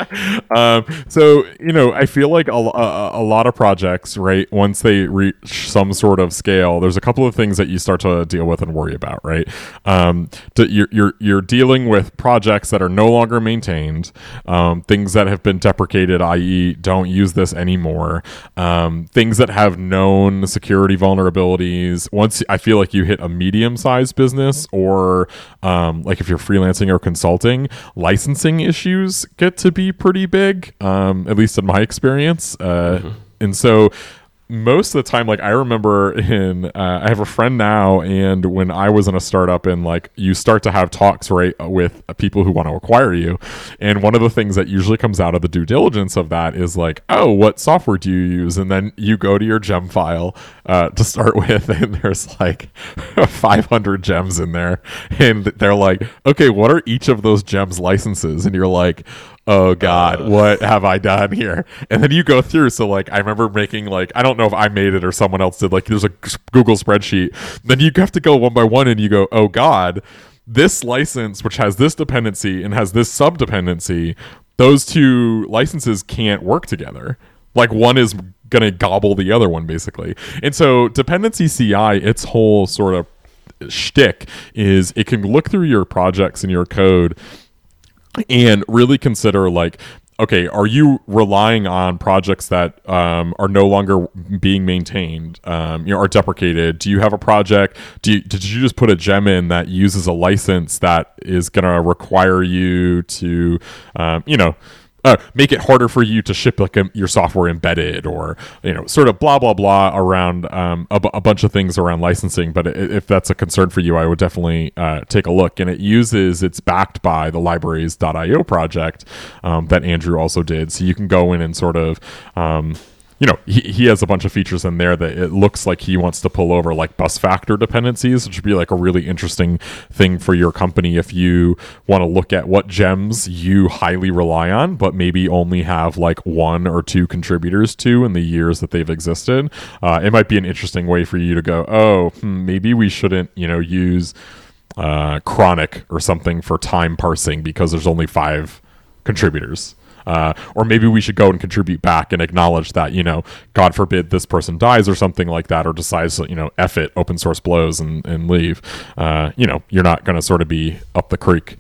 Um, so you know, I feel like a, a, a lot of projects, right? Once they reach some sort of scale, there's a couple of things that you start to deal with and worry about, right? Um, to, you're you're you're dealing with projects that are no longer maintained, um, things that have been deprecated, i.e., don't use this anymore, um, things that have known security vulnerabilities once I feel like you hit a medium sized business or um, like if you're freelancing or consulting, licensing issues get to be pretty big, um, at least in my experience. Uh, mm-hmm. And so most of the time like i remember in uh, i have a friend now and when i was in a startup and like you start to have talks right with people who want to acquire you and one of the things that usually comes out of the due diligence of that is like oh what software do you use? And then you go to your gem file uh, to start with and there's like 500 gems in there and they're like okay what are each of those gems licenses? And you're like oh god uh, what have i done here? And then you go through so like i remember making like i don't know if i made it or someone else did like there's a google spreadsheet. Then you have to go one by one and you go oh god this license which has this dependency and has this sub dependency those two licenses can't work together. Like one is gonna gobble the other one basically. And so dependency ci its whole sort of shtick is it can look through your projects and your code and really consider like okay, are you relying on projects that um, are no longer being maintained, um, you know, are deprecated? Do you have a project? Do you, did you just put a gem in that uses a license that is going to require you to, um, you know, uh, make it harder for you to ship like a, um, your software embedded or you know sort of blah blah blah around um, a, bunch of things around licensing. But if that's a concern for you i would definitely uh, take a look. And it uses it's backed by the libraries.io project um, that andrew also did. So you can go in and sort of um, you know, he, he has a bunch of features in there that it looks like he wants to pull over like bus factor dependencies, which would be like a really interesting thing for your company if you want to look at what gems you highly rely on, but maybe only have like one or two contributors to in the years that they've existed. Uh, it might be an interesting way for you to go, oh, hmm, maybe we shouldn't, you know, use uh, chronic or something for time parsing because there's only five contributors. Uh, or maybe we should go and contribute back and acknowledge that you know god forbid this person dies or something like that or decides you know F it open source blows and, and leave. Uh, you know you're not going to sort of be up the creek.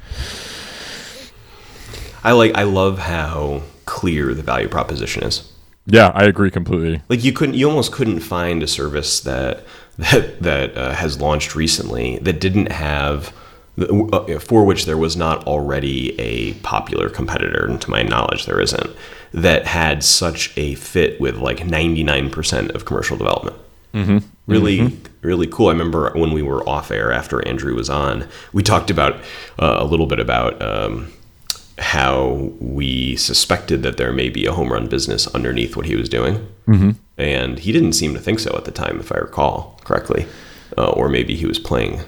I like i love how clear the value proposition is. Yeah i agree completely. Like you couldn't you almost couldn't find a service that that that uh, has launched recently that didn't have for which there was not already a popular competitor, and to my knowledge, there isn't, that had such a fit with like 99% of commercial development. Mm-hmm. Really, mm-hmm. really cool. I remember when we were off air after Andrew was on, we talked about uh, a little bit about um, how we suspected that there may be a home run business underneath what he was doing. Mm-hmm. And he didn't seem to think so at the time, if I recall correctly. Uh, or maybe he was playing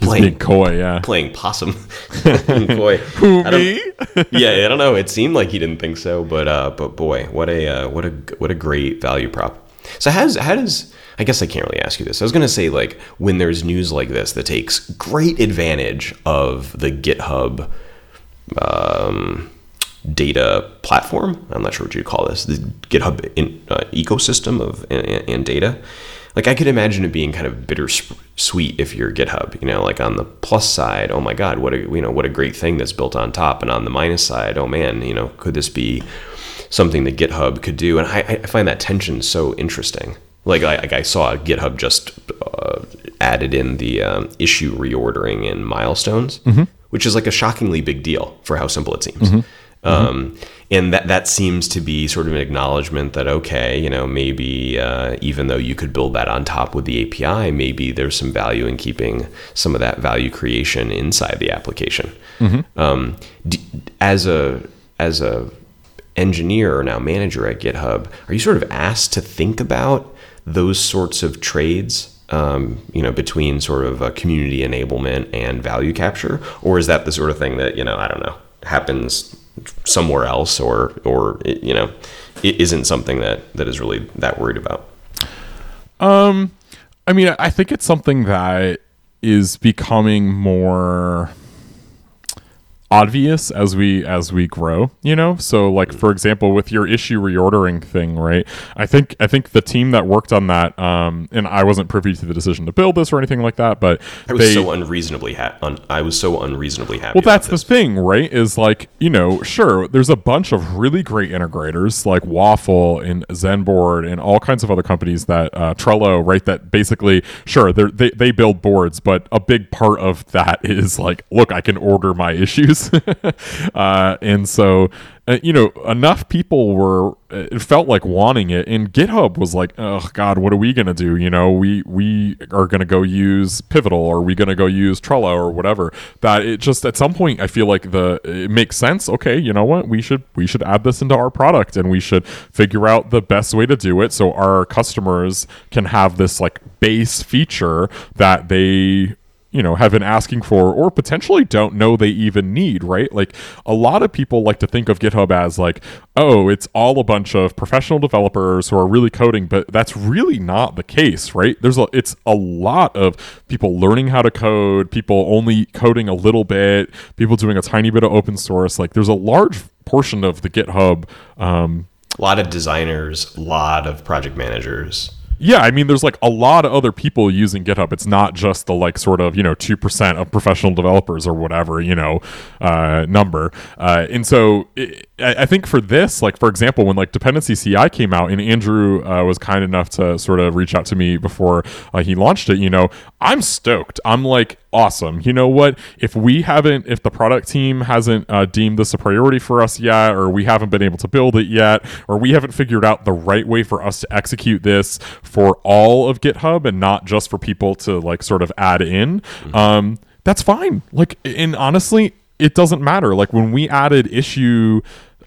playing coy, yeah, playing possum. boy, who me? yeah, I don't know. It seemed like he didn't think so, but uh, but boy, what a uh, what a what a great value prop. So how does how does I guess I can't really ask you this. I was gonna say like when there's news like this that takes great advantage of the GitHub um, data platform. I'm not sure what you'd call this. The GitHub in, uh, ecosystem of and, and data like I could imagine it being kind of bittersweet if you're GitHub, you know, like on the plus side, oh my God, what a you know what a great thing that's built on top, and on the minus side, oh man, you know, could this be something that GitHub could do? And I, I find that tension so interesting. Like I, like I saw GitHub just uh, added in the um, issue reordering and milestones, mm-hmm. which is like a shockingly big deal for how simple it seems. Mm-hmm. Um, and that that seems to be sort of an acknowledgement that okay, you know, maybe uh, even though you could build that on top with the API, maybe there's some value in keeping some of that value creation inside the application. Mm-hmm. Um, d- as a as a engineer or now manager at GitHub, are you sort of asked to think about those sorts of trades? Um, you know, between sort of community enablement and value capture, or is that the sort of thing that you know, I don't know, happens somewhere else or or it, you know it isn't something that that is really that worried about. Um, I mean, I think it's something that is becoming more obvious as we as we grow you know so like for example with your issue reordering thing right i think i think the team that worked on that um and i wasn't privy to the decision to build this or anything like that but I was they, so unreasonably ha- un- I was so unreasonably happy. well, that's about the this. thing, right? Is like, you know, sure, there's a bunch of really great integrators like Waffle and Zenboard and all kinds of other companies that uh, Trello, right? That basically, sure, they they build boards, but a big part of that is like, look, I can order my issues, uh, and so uh, you know, enough people were uh, it felt like wanting it, and GitHub was like, oh God, what are we gonna do? You know, we we are gonna go use Pivotal, or we gonna go use Trello, or whatever. That it just at some point, I feel like the it makes sense. Okay, you know what? We should we should add this into our product, and we should figure out the best way to do it, so our customers can have this like base feature that they you know have been asking for or potentially don't know they even need right? Like a lot of people like to think of github as like oh it's all a bunch of professional developers who are really coding but that's really not the case right? There's a it's a lot of people learning how to code people only coding a little bit people doing a tiny bit of open source. Like there's a large portion of the github um, A lot of designers, a lot of project managers. Yeah, I mean, there's like a lot of other people using GitHub. It's not just the like sort of you know two percent of professional developers or whatever you know uh, number. Uh, and so it, I think for this, like for example, when like dependency CI came out, and Andrew uh, was kind enough to sort of reach out to me before uh, he launched it. You know, I'm stoked. I'm like awesome. You know what? If we haven't, if the product team hasn't uh, deemed this a priority for us yet, or we haven't been able to build it yet, or we haven't figured out the right way for us to execute this for all of GitHub and not just for people to like sort of add in, um, that's fine. Like, and honestly, it doesn't matter. Like when we added issue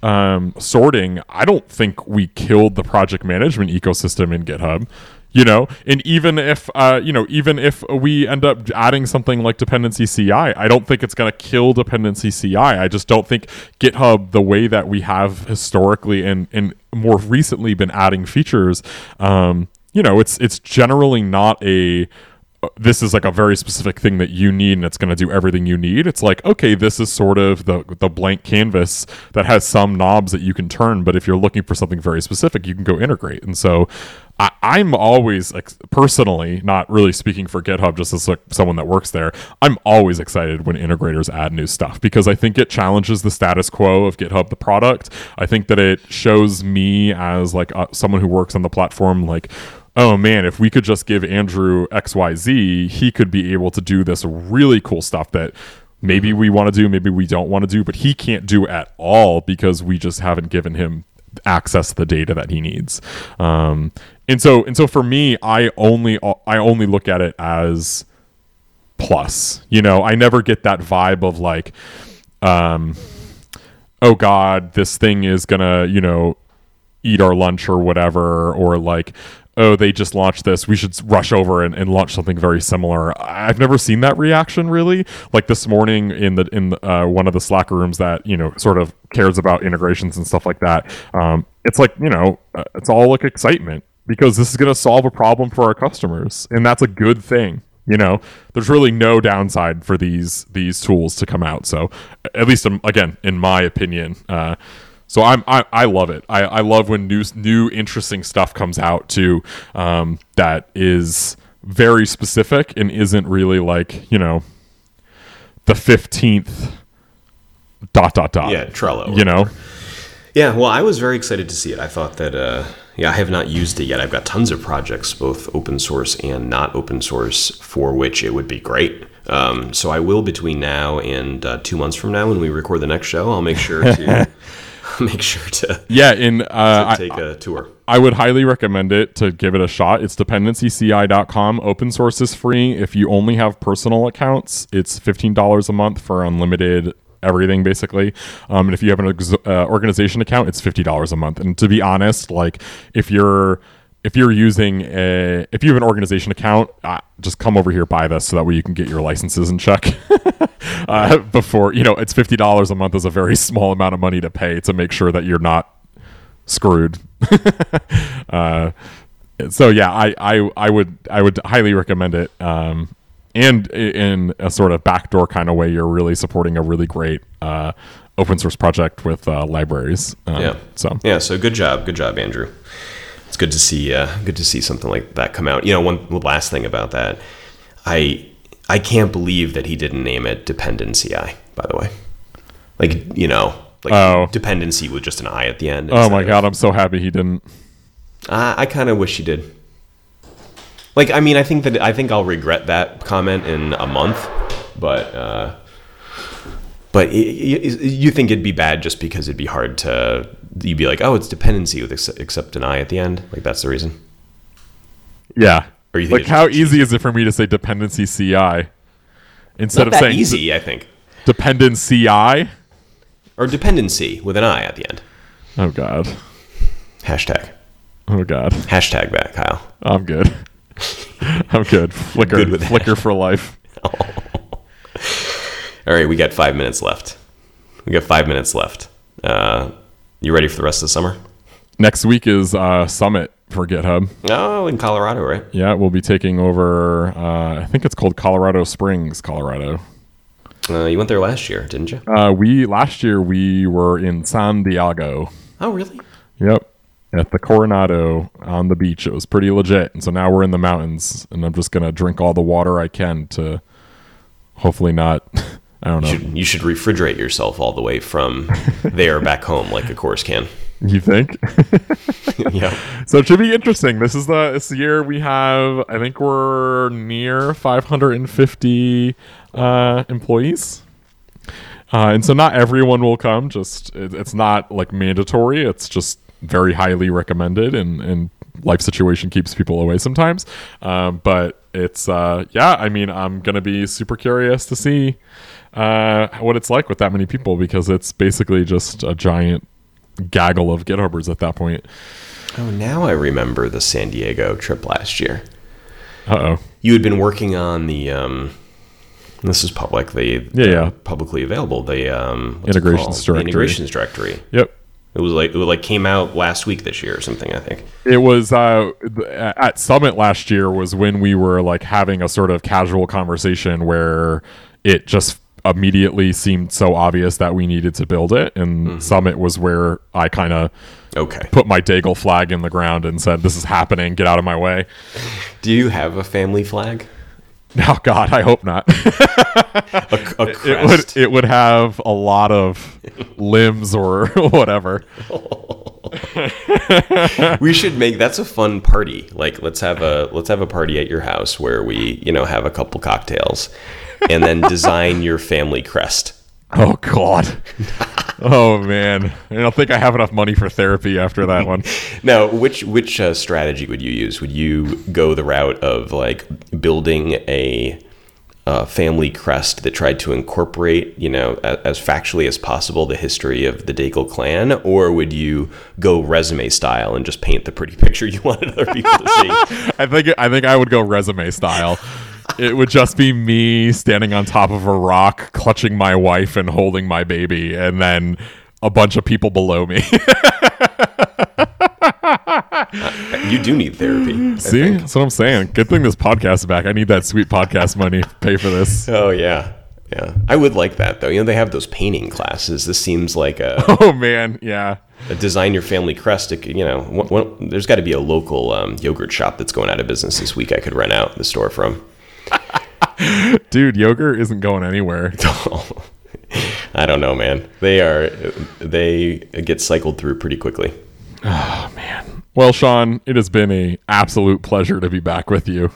um, sorting, I don't think we killed the project management ecosystem in GitHub. You know, and even if uh, you know, even if we end up adding something like dependency CI, I don't think it's going to kill dependency CI. I just don't think GitHub, the way that we have historically and and more recently been adding features, um, you know, it's it's generally not a this is like a very specific thing that you need and it's going to do everything you need. It's like okay this is sort of the the blank canvas that has some knobs that you can turn but if you're looking for something very specific you can go integrate. And so I, i'm always like personally not really speaking for github just as like someone that works there i'm always excited when integrators add new stuff because i think it challenges the status quo of github the product. I think that it shows me as like uh, someone who works on the platform like oh man, if we could just give Andrew XYZ, he could be able to do this really cool stuff that maybe we want to do, maybe we don't want to do, but he can't do at all because we just haven't given him access to the data that he needs. Um, and so and so for me, I only I only look at it as plus. You know, I never get that vibe of like um oh god, this thing is going to, you know, eat our lunch or whatever or like oh they just launched this we should rush over and, and launch something very similar. I've never seen that reaction really. Like this morning in the in uh, one of the slack rooms that you know sort of cares about integrations and stuff like that um, it's like you know uh, it's all like excitement because this is going to solve a problem for our customers and that's a good thing you know? There's really no downside for these these tools to come out so at least um, again in my opinion uh, so I'm I, I love it. I, I love when new new interesting stuff comes out too um, that is very specific and isn't really like you know the fifteenth dot dot dot. Yeah, Trello. You know, Yeah, well, I was very excited to see it. I thought that, uh, yeah, I have not used it yet. I've got tons of projects, both open source and not open source, for which it would be great. Um, so I will between now and uh, two months from now, when we record the next show, I'll make sure to make sure to, yeah. In uh, I, take a tour. I would highly recommend it to give it a shot. It's dependencyci.com. Open source is free. If you only have personal accounts, it's $15 a month for unlimited everything basically. Um, and if you have an ex- uh, organization account, it's $50 a month. And to be honest, like if you're if you're using a if you have an organization account, uh, just come over here buy this so that way you can get your licenses in check. uh, before you know, it's fifty dollars a month is a very small amount of money to pay to make sure that you're not screwed. uh, so yeah, I, I I would I would highly recommend it. Um, and in a sort of backdoor kind of way, you're really supporting a really great uh, open source project with uh, libraries. Um, Yeah. So Yeah, so good job, good job, Andrew. It's good to see, uh, good to see something like that come out. You know, one last thing about that, I I can't believe that he didn't name it dependency I. By the way, like you know, like Oh. dependency with just an I at the end. Oh my of- god, I'm so happy he didn't. I, I kind of wish he did. Like, I mean, I think that I think I'll regret that comment in a month, but uh, but you think it'd be bad just because it'd be hard to you'd be like, oh, it's dependency with ex- except an I at the end. Like that's the reason. Yeah. Or you think like how easy is it for me to say dependency CI instead Not of saying easy, I think, dependency I? or dependency with an I at the end. Oh god. Hashtag Oh god. hashtag back, Kyle. I'm good. I'm good. Flicker Good flicker for life. All right, we got five minutes left. We got five minutes left. Uh, you ready for the rest of the summer? Next week is uh, summit for GitHub. Oh, in Colorado, right? Yeah, we'll be taking over. Uh, I think it's called Colorado Springs, Colorado. Uh, you went there last year, didn't you? Uh, we last year we were in San Diego. Oh, really? Yep, at the Coronado on the beach. It was pretty legit. And so now we're in the mountains, and I'm just gonna drink all the water I can to hopefully not. I don't know. You should, you should refrigerate yourself all the way from there back home, like a Coors can. You think? yeah. So it should be interesting. This is the this year we have. I think we're near 550 uh, employees, uh, and so not everyone will come. Just it, it's not like mandatory. It's just very highly recommended, and and life situation keeps people away sometimes. Um, but it's uh, yeah. I mean, I'm gonna be super curious to see uh, what it's like with that many people because it's basically just a giant gaggle of GitHubbers at that point. Oh, now I remember the San Diego trip last year. Uh oh. You had been working on the. Um, this is public. The Yeah, yeah. publicly available. The um, Integrations called? The directory. integrations directory. Yep. It was like it like came out last week this year or something. I think. It was uh, at Summit last year was when we were like having a sort of casual conversation where it just immediately seemed so obvious that we needed to build it, and mm-hmm. Summit was where I kind of Okay. put my Daigle flag in the ground and said, "This is happening. Get out of my way." Do you have a family flag? Oh God, I hope not. A, a it would it would have a lot of limbs or whatever. we should make that's a fun party. Like let's have a let's have a party at your house where we you know have a couple cocktails, and then design your family crest. Oh God. oh man, I don't think I have enough money for therapy after that one. Now, which which uh, strategy would you use? Would you go the route of like building a uh, family crest that tried to incorporate, you know, as factually as possible the history of the Daigle clan, or would you go resume style and just paint the pretty picture you wanted other people to see? I think I think I would go resume style. It would just be me standing on top of a rock, clutching my wife and holding my baby, and then a bunch of people below me. You do need therapy. See, that's what I'm saying. Good thing this podcast is back. I need that sweet podcast money to pay for this. Oh yeah, yeah. I would like that though. You know, they have those painting classes. This seems like a, Oh man, yeah. a design your family crest. You know, one, one, there's got to be a local um, yogurt shop that's going out of business this week. I could rent out the store from. Dude, yogurt isn't going anywhere. I don't know, man. They are they get cycled through pretty quickly. Well, Sean, it has been a absolute pleasure to be back with you.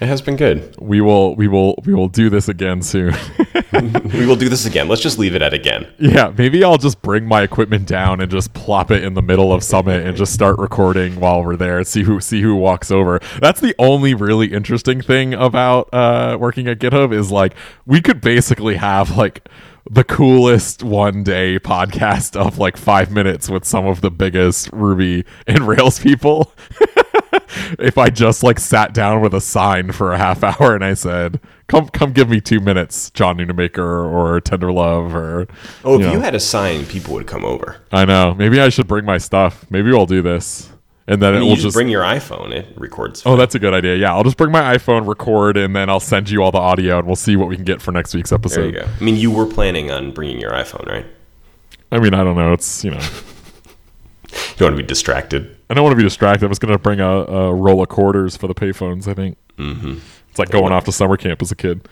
It has been good. We will we will we will do this again soon. We will do this again. Let's just leave it at again. yeah, maybe I'll just bring my equipment down and just plop it in the middle of Summit and just start recording while we're there. See who see who walks over. That's the only really interesting thing about uh, working at GitHub is like we could basically have like the coolest one day podcast of like five minutes with some of the biggest Ruby and Rails people. if I just like sat down with a sign for a half hour and I said, "Come, come, give me two minutes, John Nunemaker or Tenderlove," or Oh, if you you, had a sign, people would come over. I know. Maybe I should bring my stuff. Maybe we'll do this. And then I it mean, will you just, just. bring your iPhone. It records. oh, that's a good idea. Yeah, I'll just bring my iPhone, record, and then I'll send you all the audio, and we'll see what we can get for next week's there episode. you go. I mean, you were planning on bringing your iPhone, right? I mean, I don't know. It's you know, You don't want to be distracted. I don't want to be distracted. I'm just gonna bring a, a roll of quarters for the payphones. I think mm-hmm. it's like going off to summer camp as a kid.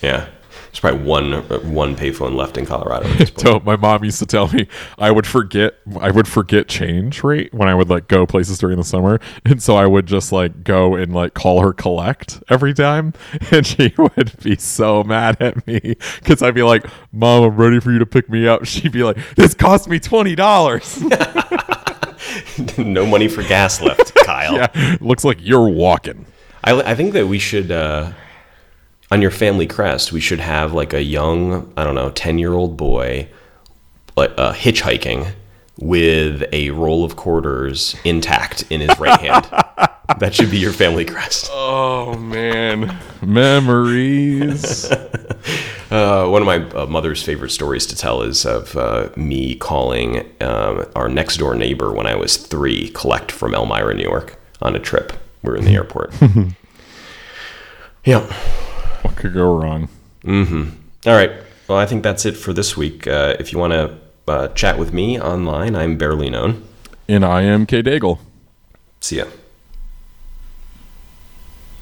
Yeah. There's probably one one payphone left in Colorado. At this point. So my mom used to tell me I would forget I would forget change rate when I would like go places during the summer, and so I would just like go and like call her collect every time, and she would be so mad at me because I'd be like, "Mom, I'm ready for you to pick me up." She'd be like, "This cost me twenty dollars." no money for gas left, Kyle. yeah, looks like you're walking. I, I think that we should, uh, on your family crest, we should have like a young, I don't know, 10 year old boy like, uh, hitchhiking with a roll of quarters intact in his right hand. That should be your family crest. Oh man, memories. Uh, one of my uh, mother's favorite stories to tell is of uh, me calling um, our next door neighbor when I was three, collect from Elmira, New York, on a trip. We were in the airport. yeah. What could go wrong? All right. Well, I think that's it for this week. Uh, if you want to uh, chat with me online, I'm barely known. And I am K Daigle. See ya.